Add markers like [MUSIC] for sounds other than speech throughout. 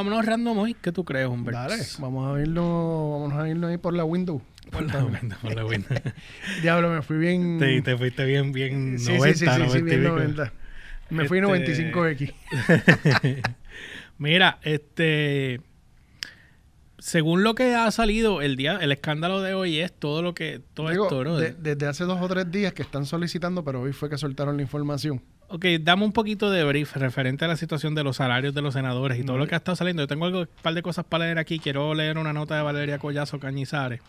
vámonos random hoy. ¿Qué tú crees, Humberto? Dale, vamos a irlo, vamos a irlo ahí por la window. Por la window, por la window. [LAUGHS] Diablo, me fui bien. te, te fuiste bien, bien Sí, 90, sí, sí, sí, sí, 90 y bien pico. 90. Me fui Este- 95X. [LAUGHS] Mira, este. Según lo que ha salido el día, el escándalo de hoy es todo lo que. Todo Digo, esto, ¿no? de- desde hace dos o tres días que están solicitando, pero hoy fue que soltaron la información. Ok, dame un poquito de brief referente a la situación de los salarios de los senadores y todo lo que ha estado saliendo. Yo tengo algo, un par de cosas para leer aquí. Quiero leer una nota de Valeria Collazo Cañizares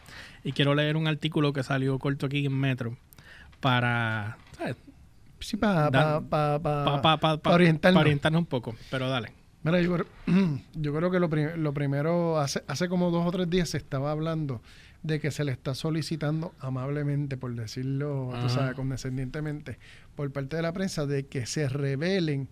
y quiero leer un artículo que salió corto aquí en Metro para, ¿sabes? Sí, para pa, pa, pa- orientarnos un poco, pero dale. Mira, yo, creo- [CLEARS THROAT] yo creo que lo, pri- lo primero, hace, hace como dos o tres días se estaba hablando de que se le está solicitando amablemente, por decirlo, tú Ajá. sabes, condescendientemente, por parte de la prensa, de que se revelen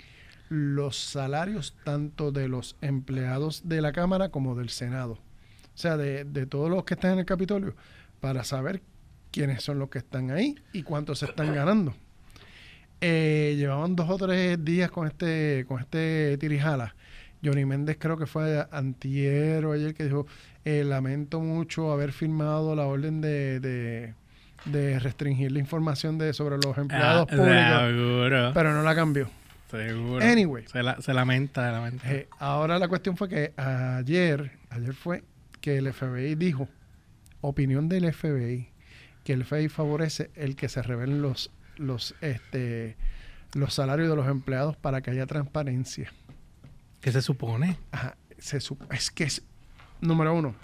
los salarios tanto de los empleados de la Cámara como del Senado. O sea, de, de todos los que están en el Capitolio, para saber quiénes son los que están ahí y cuántos se están ganando. Eh, llevaban dos o tres días con este, con este tirijala. Johnny Méndez creo que fue antier o ayer que dijo, eh, lamento mucho haber firmado la orden de, de, de restringir la información de sobre los empleados Ah, públicos, Seguro. pero no la cambió. seguro. Anyway. Se, la- se lamenta, se lamenta. Eh, ahora la cuestión fue que ayer, ayer fue que el FBI dijo, opinión del FBI, que el FBI favorece el que se revelen los, los, este, los salarios de los empleados para que haya transparencia. ¿Qué se supone? Ajá, se es que es, número uno,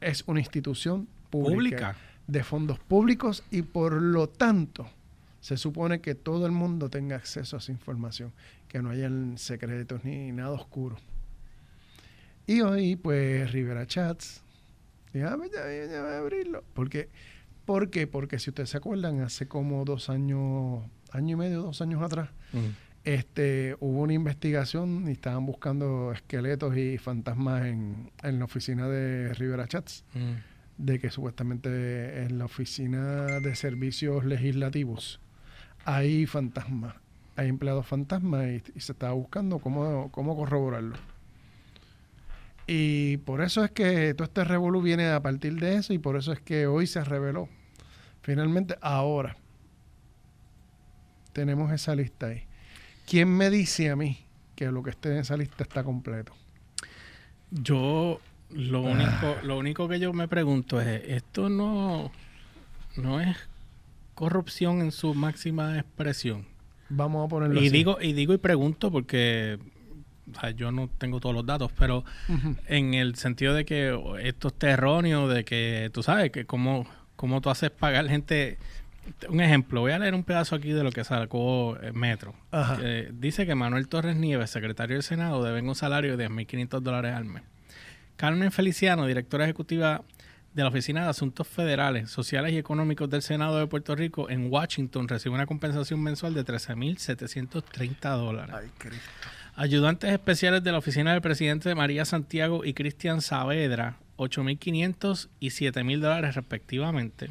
es una institución pública, Pública. de fondos públicos y por lo tanto se supone que todo el mundo tenga acceso a esa información, que no hayan secretos ni nada oscuro. Y hoy, pues, Rivera Chats, ya, ya, ya voy a abrirlo. Porque, ¿Por qué? Porque si ustedes se acuerdan, hace como dos años, año y medio, dos años atrás, este, hubo una investigación y estaban buscando esqueletos y fantasmas en, en la oficina de Rivera Chats, de que supuestamente en la oficina de servicios legislativos hay fantasmas, hay empleados fantasmas y, y se estaba buscando cómo, cómo corroborarlo. Y por eso es que todo este revolú viene a partir de eso y por eso es que hoy se reveló. Finalmente, ahora tenemos esa lista ahí. ¿Quién me dice a mí que lo que esté en esa lista está completo? Yo lo Ah. único, lo único que yo me pregunto es, esto no, no es corrupción en su máxima expresión. Vamos a ponerlo Y así. digo, y digo y pregunto porque o sea, yo no tengo todos los datos, pero en el sentido de que esto es erróneo, de que tú sabes que cómo, cómo tú haces pagar gente. Un ejemplo, voy a leer un pedazo aquí de lo que sacó eh, Metro. Eh, dice que Manuel Torres Nieves, secretario del Senado, deben un salario de 10.500 dólares al mes. Carmen Feliciano, directora ejecutiva de la Oficina de Asuntos Federales, Sociales y Económicos del Senado de Puerto Rico en Washington, recibe una compensación mensual de 13.730 dólares. Ay, Cristo. Ayudantes especiales de la oficina del presidente María Santiago y Cristian Saavedra, 8.500 y 7.000 dólares respectivamente.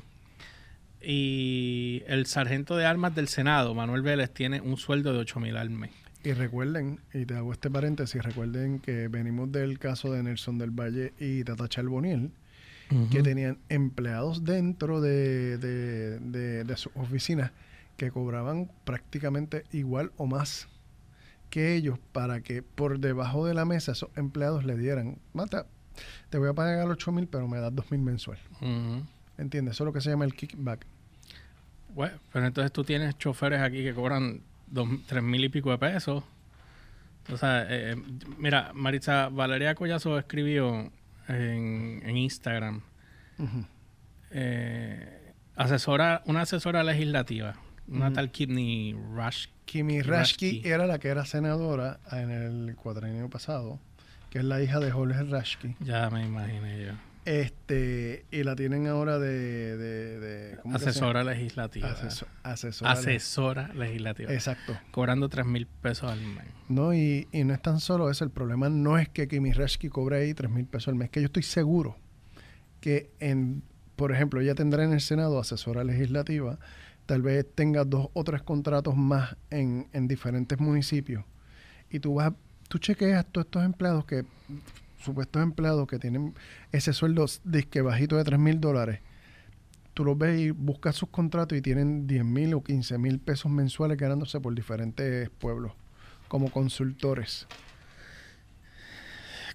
Y el sargento de armas del Senado, Manuel Vélez, tiene un sueldo de 8.000 al mes. Y recuerden, y te hago este paréntesis, recuerden que venimos del caso de Nelson del Valle y Tata Charboniel, que tenían empleados dentro de, de, de, de sus oficinas que cobraban prácticamente igual o más que ellos para que por debajo de la mesa esos empleados le dieran, mata, te voy a pagar 8 mil, pero me das 2 mil mensual. ¿Entiendes? Eso es lo que se llama el kickback. Bueno, pero entonces tú tienes choferes aquí que cobran dos, tres mil y pico de pesos. O sea, eh, eh, mira, Maritza Valeria Collazo escribió en, en Instagram, eh, asesora, una asesora legislativa, una Ujú. tal Kidney Rush. Kimi Rashki Rashki. era la que era senadora en el cuatrienio pasado, que es la hija de Jorge Rashki. Ya me imaginé yo. Este, y la tienen ahora de, de, de- ¿cómo que se Asesora legislativa. Aseso- asesora. Asesora legislativa. Exacto. Cobrando tres mil pesos al mes. No, y, y no es tan solo eso. El problema no es que Kimi Rashki cobre ahí 3 mil pesos al mes, que yo estoy seguro que, en, por ejemplo, ella tendrá en el Senado asesora legislativa, tal vez tenga dos o tres contratos más en, en diferentes municipios. Y tú vas, tú chequeas todos estos empleados que, supuestos empleados que tienen ese sueldo disque bajito de 3 mil dólares, tú los ves y buscas sus contratos y tienen 10 mil o 15 mil pesos mensuales ganándose por diferentes pueblos como consultores.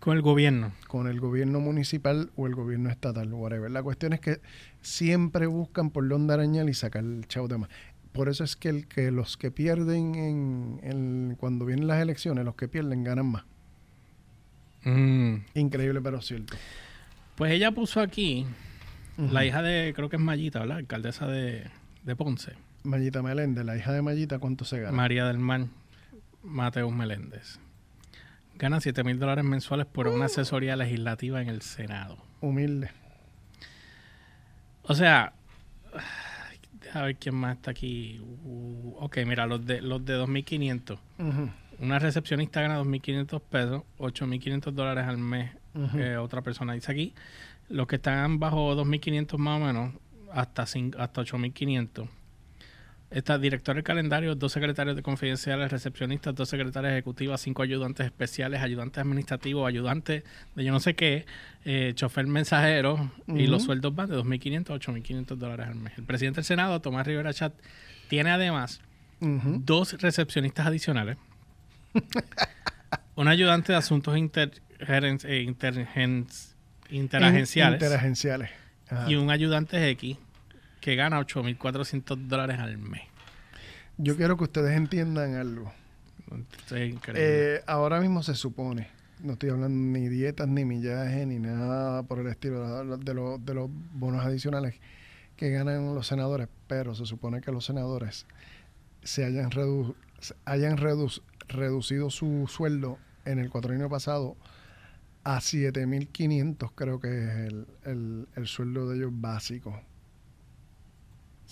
Con el gobierno. Con el gobierno municipal o el gobierno estatal, whatever. La cuestión es que siempre buscan por dónde arañar y sacar el chavo de más. Por eso es que, el, que los que pierden en, cuando vienen las elecciones, los que pierden ganan más. Mm. Increíble, pero cierto. Pues ella puso aquí la hija de, creo que es Mayita, ¿verdad? Alcaldesa de, de Ponce. Mayita Meléndez, la hija de Mayita, ¿cuánto se gana? María del Mar Mateus Meléndez. Gana 7 mil dólares mensuales por una asesoría legislativa en el Senado. Humilde. O sea, a ver quién más está aquí. Uh, ok, mira, los de los de 2.500. Una recepcionista gana 2.500 pesos, 8.500 dólares al mes. Eh, otra persona dice aquí. Los que están bajo 2.500 más o menos, hasta, hasta 8.500 Está director del calendario, dos secretarios de confidenciales, recepcionistas, dos secretarias ejecutivas, cinco ayudantes especiales, ayudantes administrativos, ayudantes de yo no sé qué, eh, chofer mensajero y los sueldos van de 2.500 a 8.500 dólares al mes. El presidente del Senado, Tomás Rivera Chat, tiene además dos recepcionistas adicionales, un ayudante de asuntos inter, eh, interagenciales, interagenciales. y un ayudante X que gana 8.400 dólares al mes. Yo quiero que ustedes entiendan algo. Eh, ahora mismo se supone, no estoy hablando ni dietas, ni millaje, ni nada por el estilo de, de los bonos adicionales que ganan los senadores, pero se supone que los senadores se hayan, hayan reducido su sueldo en el cuatrienio pasado a 7.500, creo que es el, el, el sueldo de ellos básico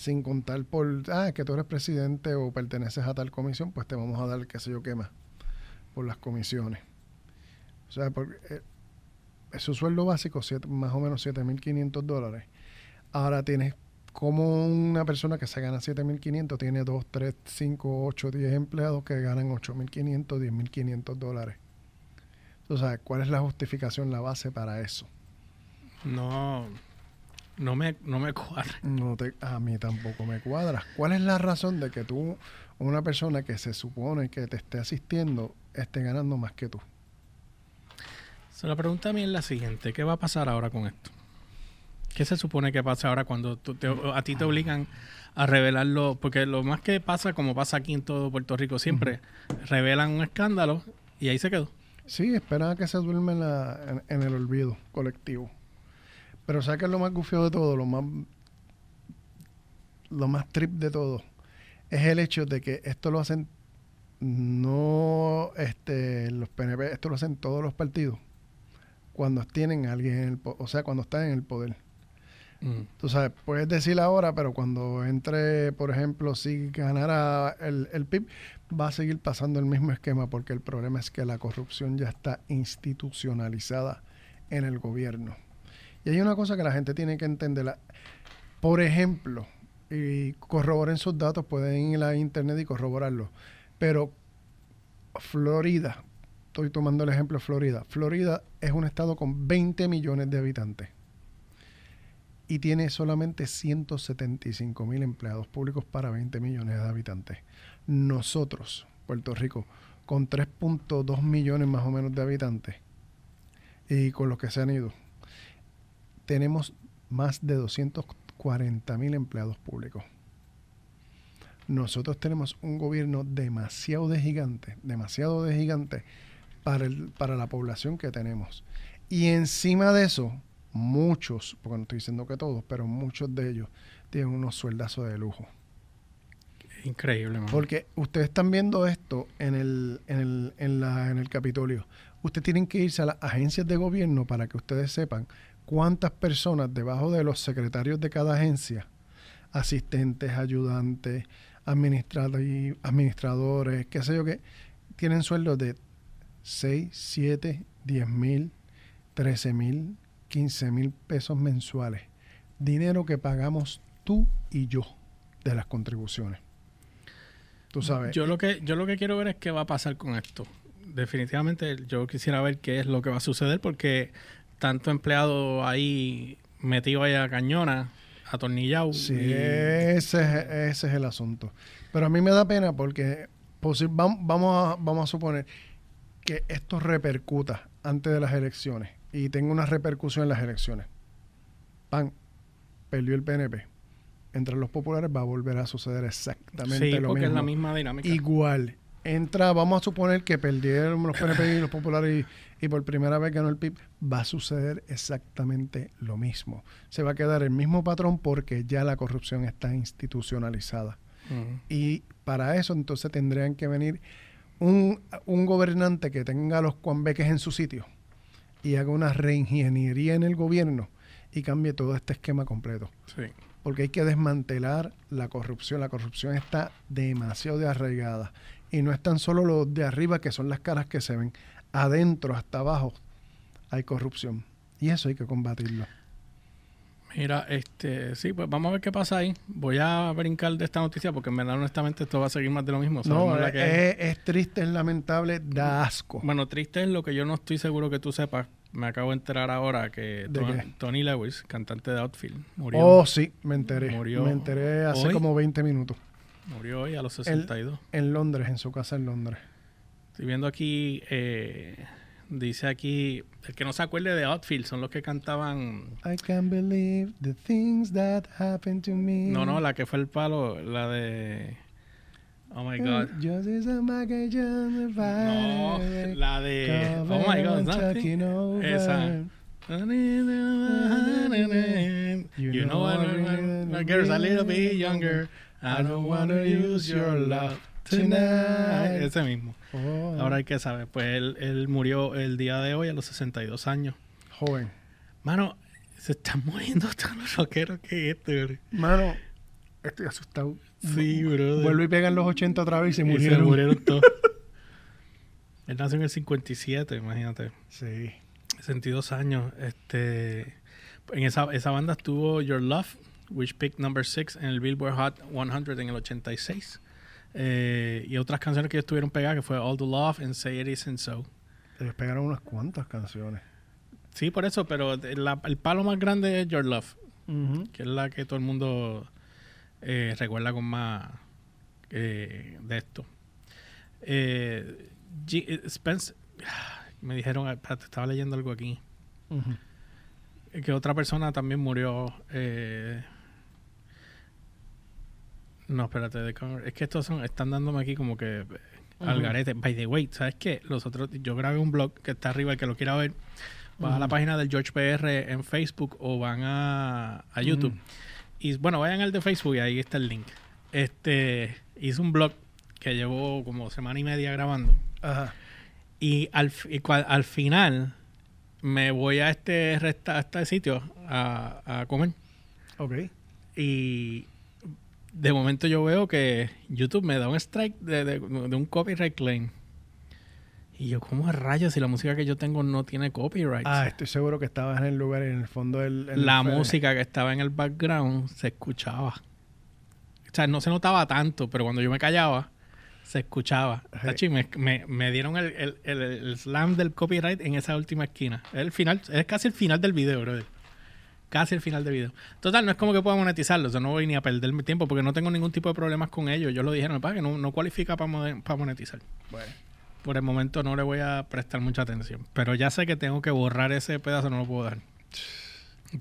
sin contar por, ah, que tú eres presidente o perteneces a tal comisión, pues te vamos a dar qué sé yo qué más por las comisiones. O sea, porque, eh, su sueldo básico, más o menos 7.500 dólares. Ahora tienes como una persona que se gana 7.500 tiene 2, 3, 5, 8, 10 empleados que ganan 8.500, 10.500 dólares. O sea, ¿cuál es la justificación, la base para eso? No, no me, no me cuadra. No te, a mí tampoco me cuadra. ¿Cuál es la razón de que tú, una persona que se supone que te esté asistiendo, esté ganando más que tú? la pregunta a mí es la siguiente. ¿Qué va a pasar ahora con esto? ¿Qué se supone que pasa ahora cuando a ti te obligan a revelarlo? Porque lo más que pasa, como pasa aquí en todo Puerto Rico siempre, revelan un escándalo y ahí se quedó. Sí, esperan a que se duerme en el olvido colectivo. Pero ¿sabes qué es lo más gufio de todo? Lo más, lo más trip de todo es el hecho de que esto lo hacen no este los PNP, esto lo hacen todos los partidos cuando tienen a alguien en el o sea, cuando están en el poder. Mm. Tú sabes, puedes decir ahora, pero cuando entre, por ejemplo, si ganara el, el PIB, va a seguir pasando el mismo esquema porque el problema es que la corrupción ya está institucionalizada en el gobierno. Y hay una cosa que la gente tiene que entender. Por ejemplo, y corroboren sus datos, pueden ir a internet y corroborarlo. Pero Florida, estoy tomando el ejemplo de Florida. Florida es un estado con 20 millones de habitantes y tiene solamente 175 mil empleados públicos para 20 millones de habitantes. Nosotros, Puerto Rico, con 3.2 millones más o menos de habitantes y con los que se han ido, tenemos más de 240 mil empleados públicos. Nosotros tenemos un gobierno demasiado de gigante, demasiado de gigante para, el, para la población que tenemos. Y encima de eso, muchos, porque no estoy diciendo que todos, pero muchos de ellos tienen unos sueldazos de lujo. Increíble, Porque ustedes están viendo esto en el, en el, en la, en el Capitolio. Ustedes tienen que irse a las agencias de gobierno para que ustedes sepan cuántas personas debajo de los secretarios de cada agencia, asistentes, ayudantes, administradores, qué sé yo qué, tienen sueldos de 6, 7, 10 mil, 13 mil, 15 mil pesos mensuales. Dinero que pagamos tú y yo de las contribuciones. Tú sabes. Yo lo que, yo lo que quiero ver es qué va a pasar con esto definitivamente yo quisiera ver qué es lo que va a suceder porque tanto empleado ahí metido ahí a cañona, atornillado. Sí, y- ese, es- ese es el asunto. Pero a mí me da pena porque vam- vamos, a, vamos a suponer que esto repercuta antes de las elecciones y tenga una repercusión en las elecciones. PAN perdió el PNP. Entre los populares va a volver a suceder exactamente Sí, lo porque mismo. es la misma dinámica. Igual. Entra, vamos a suponer que perdieron los PNP y los populares y, y por primera vez ganó el PIB. Va a suceder exactamente lo mismo. Se va a quedar el mismo patrón porque ya la corrupción está institucionalizada. Y para eso entonces tendrían que venir un, un gobernante que tenga los cuambeques en su sitio y haga una reingeniería en el gobierno y cambie todo este esquema completo Sí. porque hay que desmantelar la corrupción. La corrupción está demasiado de arraigada. Y no es tan solo los de arriba, que son las caras que se ven. Adentro, hasta abajo, hay corrupción. Y eso hay que combatirlo. Mira, este, sí, pues vamos a ver qué pasa ahí. Voy a brincar de esta noticia porque en verdad, honestamente, esto va a seguir más de lo mismo. No, Sabemos la es, que es. es- es triste, es lamentable, da asco. Bueno, triste es lo que yo no estoy seguro que tú sepas. Me acabo de enterar ahora que. Tony Lewis, cantante de Outfield, murió, Oh, sí, me enteré. Murió me enteré hace hoy. como 20 minutos. Murió hoy a los 62. En Londres, en su casa en Londres. Estoy viendo aquí, eh, dice aquí, el que no se acuerde de Outfield son los que cantaban... I can't believe the things that happened to me. No, no, la que fue el palo, la de... Oh my God. No, la de... Oh my God. Esa. You know I my girl's a little bit younger. I don't wanna use your love tonight. Ese mismo. Oh, Ahora hay que saber, pues él, él murió el día de hoy a los 62 años. joven. Mano, se están muriendo [LAUGHS] todos los rockeros que esto, bro. Mano, estoy asustado. Sí, bro. Vuelvo y pegan los 80 otra vez y se Y se murieron. murieron [LAUGHS] todos. él nació en el 57, imagínate. Sí. 62 años. Este, en esa, esa banda estuvo Your Love, which picked number 6 en el Billboard Hot 100 en el 86. Eh, y otras canciones que ellos estuvieron pegadas, que fue All the Love and Say It Isn't So. Ellos pegaron unas cuantas canciones. Sí, por eso, pero la- el palo más grande es Your Love, que es la que todo el mundo eh, recuerda con más eh, de esto. Eh, G- Spence, [SIGHS] me dijeron, ah, estaba leyendo algo aquí. Que otra persona también murió. eh, No, espérate, de Conor- es que estos son, están dándome aquí como que eh, al garete. By the way, ¿sabes qué? Los otros, yo grabé un blog que está arriba, el que lo quiera ver, va a la página del George PR en Facebook o van a, a YouTube. Y bueno, vayan al de Facebook y ahí está el link. Este, hice un blog que llevo como semana y media grabando. Ajá. Y al, y al final me voy a este, resta- a este sitio a, a comer. Ok. Y de momento yo veo que YouTube me da un strike de, de- de un copyright claim. Y yo, ¿cómo es rayos si la música que yo tengo no tiene copyright? Ah, estoy seguro que estabas en el lugar en el fondo del... la música que estaba en el background se escuchaba. O sea, no se notaba tanto, pero cuando yo me callaba, se escuchaba. Sí. Tachi, me, me- me dieron el, el- el- el slam del copyright en esa última esquina. Es el final, es casi el final del video, brother. Casi el final del video. Total, no es como que pueda monetizarlo. Yo no voy ni a perder mi tiempo porque no tengo ningún tipo de problemas con ellos. Yo lo dijeron, para que no, no cualifica para monetizar. Bueno. Por el momento no le voy a prestar mucha atención. Pero ya sé que tengo que borrar ese pedazo, no lo puedo dar.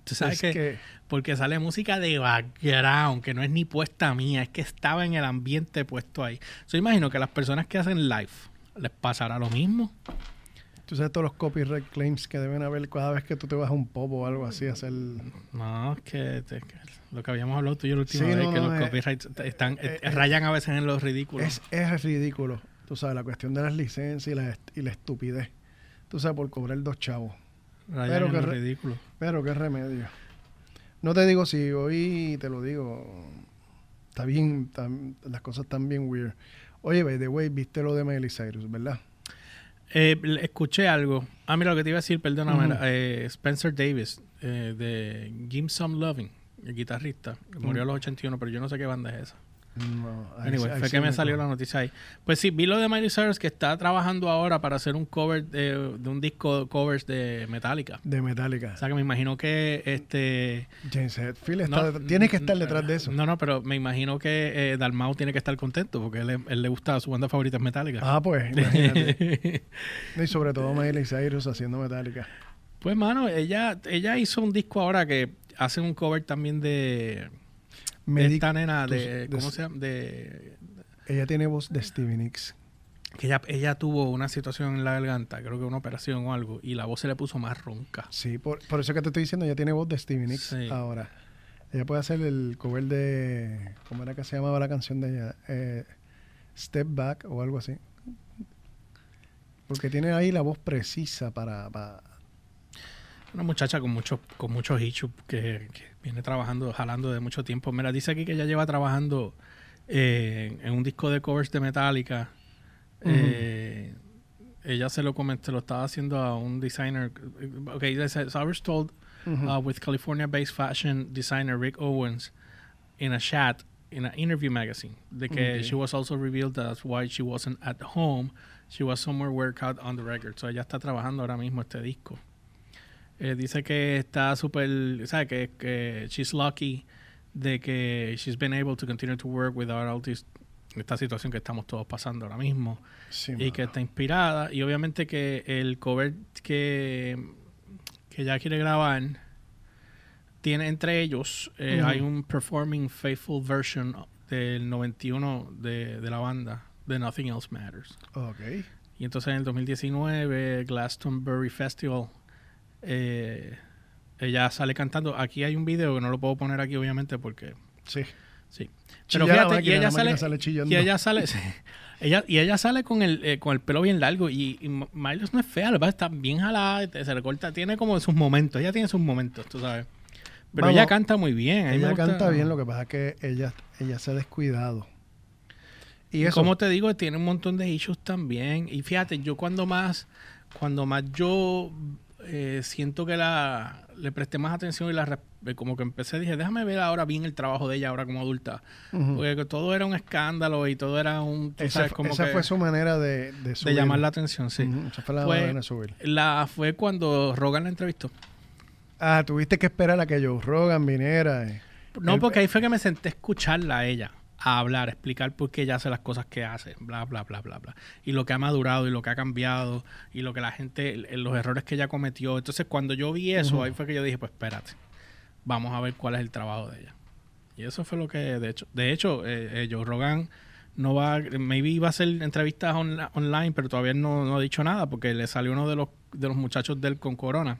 Tú sabes Es que, que- porque sale música de background, que no es ni puesta mía, es que estaba en el ambiente puesto ahí. Yo imagino que las personas que hacen live les pasará lo mismo. Tú sabes todos los copyright claims que deben haber cada vez que tú te vas a un pop o algo así a hacer... No, es que, te- que lo que habíamos hablado tú y yo la última Sí, vez, no, que no, los eh, copyrights están, eh, eh, rayan a veces en los ridículos. Es, es ridículo. Tú sabes, la cuestión de las licencias y la, y la estupidez. Tú sabes, por cobrar dos chavos. rayan pero en que re- ridículos. Pero qué remedio. No te digo si hoy te lo digo. Está bien, está- las cosas están bien weird. Oye, by the way, viste lo de Miley Cyrus, ¿verdad? Eh, escuché algo. Ah, mira, lo que te iba a decir, perdóname. Eh, Spencer Davis, eh, de Some Loving, el guitarrista. Murió a los 81, pero yo no sé qué banda es esa. No, Anyway, fue que me salió la noticia ahí. Pues sí, vi lo de Miley Cyrus que está trabajando ahora para hacer un cover de, de un disco de covers de Metallica. De Metallica. O sea que me imagino que este James Hetfield está no, detrás- tiene que estar detrás de eso. No, no, pero me imagino que eh, Dalmau tiene que estar contento porque él, él le gusta su banda favorita es Metallica. Ah, pues, [LAUGHS] imagínate. y sobre todo Miley Cyrus haciendo Metallica. pues mano, ella ella hizo un disco ahora que hace un cover también de, de esta nena de de- ¿cómo se llama? De Ella tiene voz de Stevie Nicks. que ella, ella tuvo una situación en la garganta, creo que una operación o algo, y la voz se le puso más ronca. Sí, por, por eso que te estoy diciendo, ella tiene voz de Stevie Nicks Sí. ahora. Ella puede hacer el cover de. ¿Cómo era que se llamaba la canción de ella? Eh, Step Back o algo así. Porque tiene ahí la voz precisa para. para- Una muchacha con muchos con muchos issues que, que viene trabajando, jalando de mucho tiempo. Mira, dice aquí que ella lleva trabajando eh, en un disco de covers de Metallica. Eh, ella se lo comentó, lo estaba haciendo a un designer. Ok, so I was told Ujú. uh, with California-based fashion designer Rick Owens in a chat in an interview magazine. De que Okay. she was also revealed that's why she wasn't at home. She was somewhere workout on the record. So ella está trabajando ahora mismo este disco. Eh, dice que está súper, ¿sabes? Que, que she's lucky de que she's been able to continue to work without all this, esta situación que estamos todos pasando ahora mismo Sí, y mano. que está inspirada y obviamente que el cover que, que ella quiere grabar tiene entre ellos eh, hay un performing faithful version del 91 de, de la banda de Nothing Else Matters Ok. y entonces en el 2019 Glastonbury Festival eh, ella sale cantando aquí hay un video que no lo puedo poner aquí obviamente porque Sí. sí pero fíjate y máquina, ella la máquina sale sale y ella sale, [LAUGHS] sí. ella, y ella sale con el, eh, con el pelo bien largo y, y M- Miley no es fea, la está bien jalada, te- se recorta, tiene como sus momentos, ella tiene sus momentos, tú sabes. Pero Vamos, ella canta muy bien. Ella gusta- canta bien, lo que pasa es que ella, ella se ha descuidado. Y Y eso. como te digo, tiene un montón de issues también. Y fíjate, yo cuando más, cuando más yo eh, siento que la le presté más atención y la eh, como que empecé, dije, déjame ver ahora bien el trabajo de ella ahora como adulta. Porque que todo era un escándalo y todo era un, tú esa sabes, como esa que fue su manera de, de de subir. llamar la atención, sí. Esa fue la Fue- manera de subir. La fue cuando Rogan la entrevistó. Ah, tuviste que esperar a que Joe Rogan viniera. eh. No, El- porque ahí fue que me senté a escucharla a ella, a hablar, a explicar por qué ella hace las cosas que hace, bla, bla, bla, bla, bla. Y lo que ha madurado y lo que ha cambiado y lo que la gente, los errores que ella cometió. Entonces, cuando yo vi eso, ahí fue que yo dije, pues espérate, vamos a ver cuál es el trabajo de ella. Y eso fue lo que, de hecho, de hecho, eh, eh, Joe Rogan no va, maybe iba a hacer entrevistas on- online, pero todavía no, no ha dicho nada porque le salió uno de los, de los muchachos de él con corona.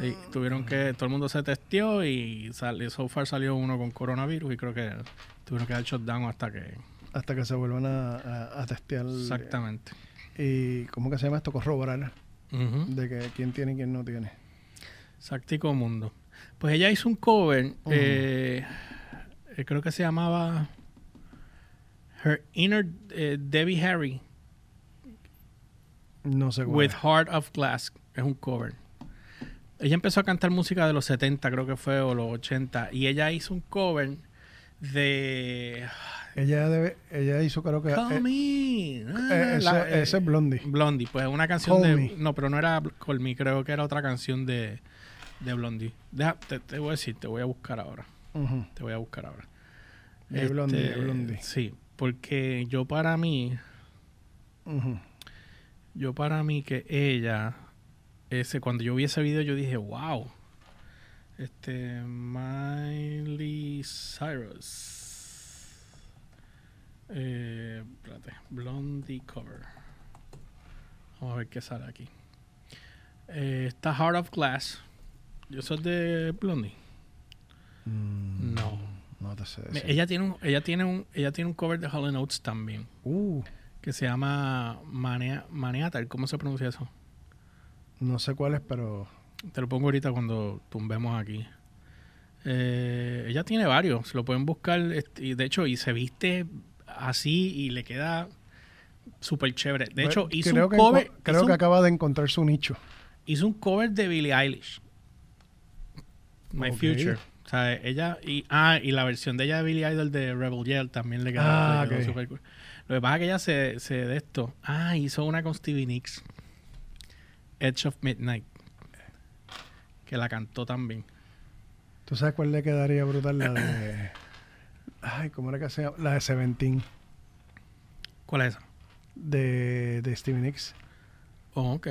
Y tuvieron que, todo el mundo se testeó y salió, so far salió uno con coronavirus y creo que tuvieron que dar shutdown hasta que... Hasta que se vuelvan a, a- a testear. Exactamente. Y, ¿cómo que se llama esto? Corroborar. De que quién tiene y quién no tiene. Exactico mundo. Pues ella hizo un cover, eh, eh, creo que se llamaba Her Inner eh, Debbie Harry No sé cuál. with es. Heart of Glass. Es un cover. Ella empezó a cantar música de los 70, creo que fue, o los 80, y ella hizo un cover de Ella, debe, ella hizo, creo que. Call eh, me. eh, Ah, ese, la- eh, ese es Blondie. Blondie, pues una canción Call de. Me. No, pero no era Call Me, creo que era otra canción de, de Blondie. Deja, te, te voy a decir, te voy a buscar ahora. Te voy a buscar ahora. De Blondie, Este, de Blondie. Sí, porque yo para mí, yo para mí que ella, ese, cuando yo vi ese video, yo dije, wow. Este, Miley Cyrus. Eh, espérate, Blondie cover. Vamos a ver qué sale aquí. Eh, está Heart of Glass. ¿Yo soy de Blondie? Mm, No. No te sé decir. Ella tiene un, ella tiene un, ella tiene un cover de Hall Notes también, Uh, que se llama Manea, Maniatal. ¿Cómo se pronuncia eso? No sé cuál es, pero. Te lo pongo ahorita cuando tumbemos aquí. Eh, ella tiene varios, se lo pueden buscar. este, y de hecho, y se viste así y le queda súper chévere. De hecho, hizo creo un que, cover. creo que un- acaba de encontrar su nicho. hizo un cover de Billie Eilish. My. Future. O sea, ella y ah, y la versión de ella de Billy Idol de Rebel Yell también le quedó, ah, le quedó super cool. Lo que pasa es que ella se, se de esto. Ah, hizo una con Stevie Nicks. Edge of Midnight. Que la cantó también. ¿Tú sabes cuál le quedaría brutal? La de. Ay, ¿cómo era que se llama? La de Seventeen. ¿Cuál es esa? De, de Stevie Nicks. Oh, ok.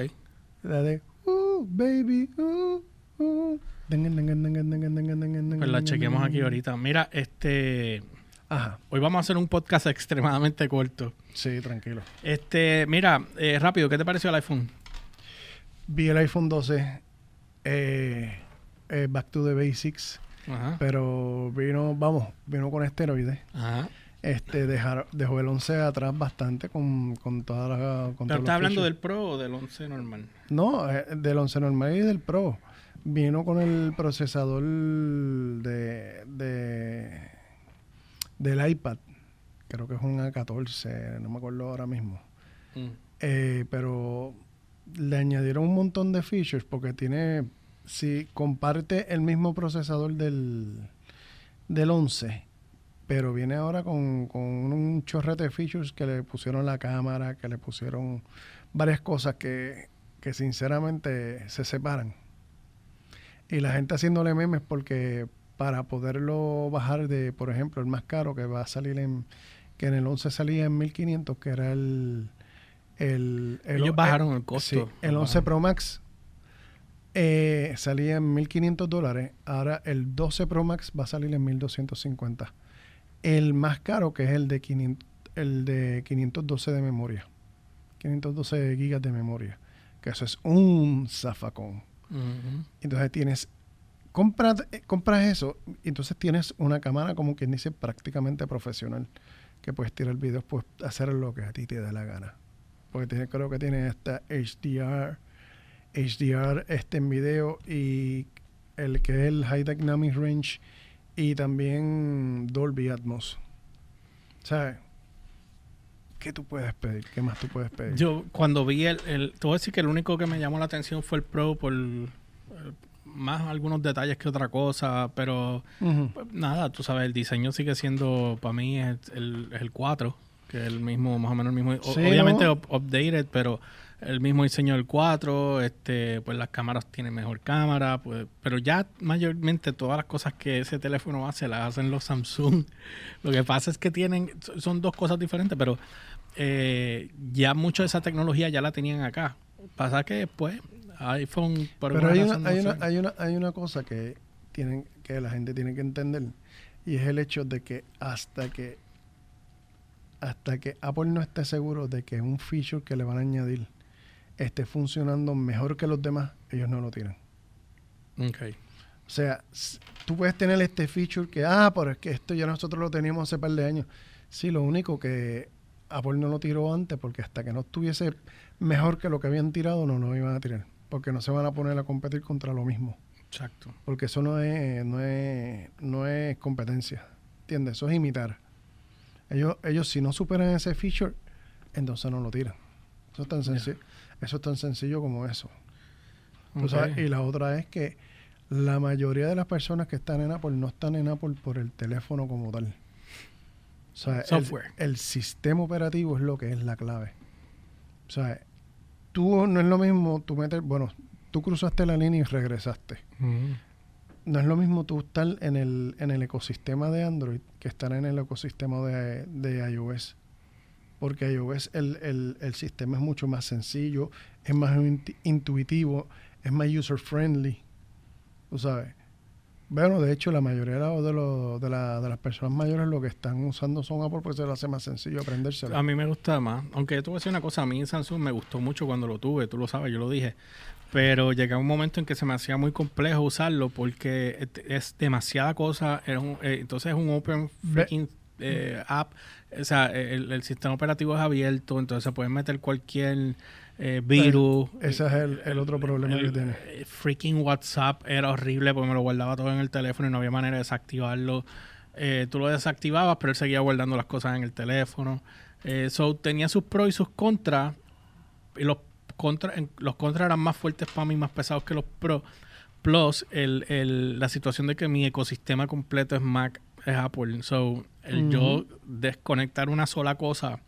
La de. Uh, baby, uh, uh. Pues la chequemos aquí ahorita. Mira, este. Ajá. Hoy vamos a hacer un podcast extremadamente corto. Sí, tranquilo. Este, mira, eh, rápido, ¿qué te pareció el iPhone? Vi el iPhone 12, eh, eh, Back to the Basics, Ajá. pero vino, vamos, vino con esteroides. Ajá. Este, dejar, dejó el 11 atrás bastante con, con toda la... Con ¿Pero estás hablando del Pro o del 11 normal? No, del 11 normal y del Pro. Vino con el procesador de, de del iPad. Creo que es un A14, no me acuerdo ahora mismo. Mm. Eh, pero le añadieron un montón de features porque tiene, si comparte el mismo procesador del, del 11, pero viene ahora con, con un chorrete de features que le pusieron la cámara, que le pusieron varias cosas que, que sinceramente se separan. Y la gente haciéndole memes porque para poderlo bajar de, por ejemplo, el más caro que va a salir en, que en el 11 salía en 1500, que era el... el, Ellos bajaron el, costo. el 11 Pro Max eh, salía en 1500 dólares. Ahora el 12 Pro Max va a salir en 1250. El más caro, que es el de, 500, el de 512 de memoria. 512 gigas de memoria. Que eso es un zafacón. Entonces tienes, compras, eh, compras eso y entonces tienes una cámara como quien dice prácticamente profesional, que puedes tirar videos, puedes hacer lo que a ti te da la gana. Porque tiene, creo que tiene esta HDR, HDR este en video y el que es el High Dynamic Range y también Dolby Atmos. ¿Sabes? ¿Qué tú puedes pedir? ¿Qué más tú puedes pedir? Yo cuando vi el, el... Te voy a decir que el único que me llamó la atención fue el Pro por más algunos detalles que otra cosa, pero pues, nada, tú sabes, el diseño sigue siendo, para mí, es el, el 4, que el mismo, más o menos el mismo, obviamente updated, pero el mismo diseño del 4, este, pues las cámaras tienen mejor cámara, pues, pero ya mayormente todas las cosas que ese teléfono hace las hacen los Samsung. [LAUGHS] Lo que pasa es que tienen, son dos cosas diferentes, pero eh, ya mucho de esa tecnología ya la tenían acá. Pasa que después iPhone Pero hay una, hay, una, hay, una, hay una cosa que tienen que la gente tiene que entender y es el hecho de que hasta que hasta que Apple no esté seguro de que un feature que le van a añadir esté funcionando mejor que los demás, ellos no lo tiran. Okay. O sea, tú puedes tener este feature que, ah, pero es que esto ya nosotros lo teníamos hace par de años. Sí, lo único que Apple no lo tiró antes porque hasta que no estuviese mejor que lo que habían tirado, no lo iban a tirar. Porque no se van a poner a competir contra lo mismo. Exacto. Porque eso no es, no es, no es competencia. ¿Entiendes? Eso es imitar. Ellos, ellos si no superan ese feature, entonces no lo tiran. Eso es tan sencillo, eso es tan sencillo como eso. y la otra es que la mayoría de las personas que están en Apple no están en Apple por el teléfono como tal. O sea, Software. El, sistema operativo es lo que es la clave. O sea, tú no es lo mismo tú meter, bueno, tú cruzaste la línea y regresaste. No es lo mismo tú estar en el, en el ecosistema de Android que estar en el ecosistema de, de iOS. Porque iOS el, el, el, sistema es mucho más sencillo, es más intuitivo, es más user friendly. Tú sabes. Bueno, de hecho, la mayoría de, los, de, la, de, las personas mayores lo que están usando son Apple porque se les hace más sencillo aprendérselo. A mí me gusta más. Aunque tú voy a decir una cosa, a mí Samsung me gustó mucho cuando lo tuve, tú lo sabes, yo lo dije. Pero llega un momento en que se me hacía muy complejo usarlo porque es demasiada cosa. Eh, entonces es un open freaking eh, app. O sea, el, el sistema operativo es abierto, entonces se puede meter cualquier eh, virus. ese es el, otro problema que tiene. Eh, freaking WhatsApp era horrible porque me lo guardaba todo en el teléfono y no había manera de desactivarlo. Eh, tú lo desactivabas, pero él seguía guardando las cosas en el teléfono. Eh, so, tenía sus pros y sus contras. Y los contras los contras eran más fuertes para mí, más pesados que los pros. Plus, el, el- la situación de que mi ecosistema completo es Mac, es Apple. So, el yo desconectar una sola cosa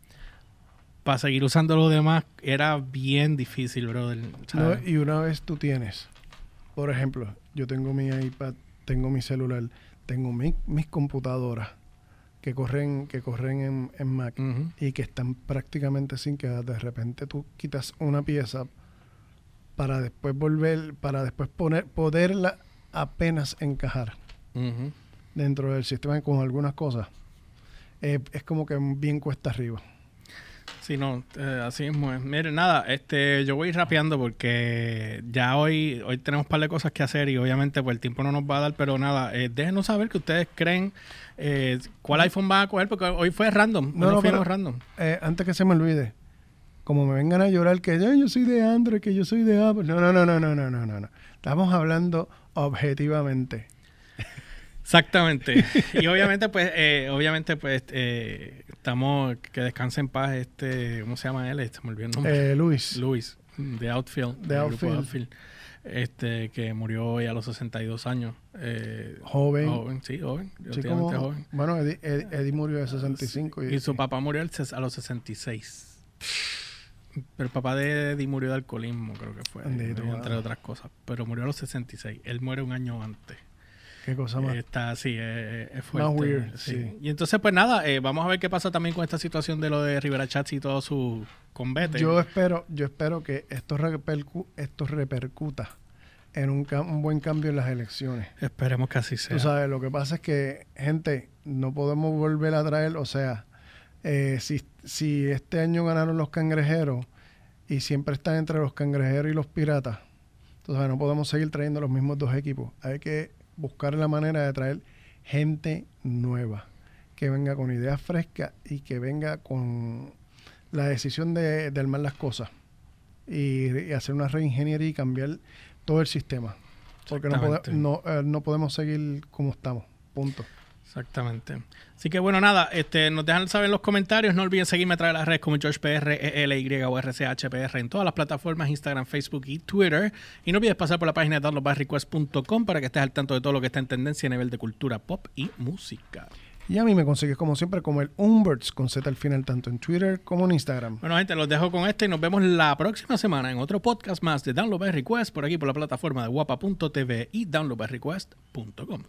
para seguir usando lo demás era bien difícil, brother. No, y una vez tú tienes, por ejemplo, yo tengo mi iPad, tengo mi celular, tengo mi- mis computadoras que corren, que corren en, en Mac y que están prácticamente sin que de repente tú quitas una pieza para después volver, para después poner, poderla apenas encajar dentro del sistema con algunas cosas. Eh, es como que bien cuesta arriba. Sí, no, eh, así mismo es. Miren, nada, este, yo voy rapeando porque ya hoy, hoy tenemos un par de cosas que hacer y obviamente pues el tiempo no nos va a dar, pero nada, eh, déjenos saber que ustedes creen eh, cuál iPhone van a coger, porque hoy fue random, No, no, no, pero- random. Antes que se me olvide, como me vengan a llorar que "Ay, yo soy de Android, que yo soy de Apple. No, no, no, no, no, no, no, no. no. Estamos hablando objetivamente. Exactamente. y obviamente, pues, eh, obviamente, pues, eh, estamos, que descanse en paz este, ¿cómo se llama él? Este, me olvidó el nombre. Eh, Luis, Luis, de Outfield. De Outfield. Este, que murió hoy a los 62 años. Eh, joven. joven, sí, joven. Sí, como- joven. Bueno, Eddie, Eddie- murió de 65. Y, Y su papá murió a los 66. Pero el papá de Eddie murió de alcoholismo, creo que fue. Entre otras cosas. Pero murió a los 66. Él muere un año antes. Qué cosa más. Está, sí, eh, es fuerte. Más weird, sí. sí. Y entonces, pues nada, eh, vamos a ver qué pasa también con esta situación de lo de Rivera Chats y todo su combate. Yo espero, yo espero que esto, repercu- esto repercuta en un, un buen cambio en las elecciones. Esperemos que así sea. Tú sabes, lo que pasa es que, gente, no podemos volver a traer, o sea, eh, si, si este año ganaron los cangrejeros y siempre están entre los cangrejeros y los piratas, sabes, no podemos seguir trayendo los mismos dos equipos. Hay que buscar la manera de traer gente nueva, que venga con ideas frescas y que venga con la decisión de, de armar las cosas y, y hacer una reingeniería y cambiar todo el sistema. Porque no, pode- no, eh, no podemos seguir como estamos. Punto. Exactamente. Así que bueno, nada, este, nos dejan saber en los comentarios. No olviden seguirme a través de las redes como GeorgePR, ELY o RCHPR en todas las plataformas, Instagram, Facebook y Twitter. Y no olvides pasar por la página de downloadbyrequest.com para que estés al tanto de todo lo que está en tendencia a nivel de cultura pop y música. Y a mí me consigues como siempre como el Umberts con Z al final, tanto en Twitter como en Instagram. Bueno, gente, los dejo con este y nos vemos la próxima semana en otro podcast más de Download by Request por aquí por la plataforma de guapa.tv y downloadbyrequest.com.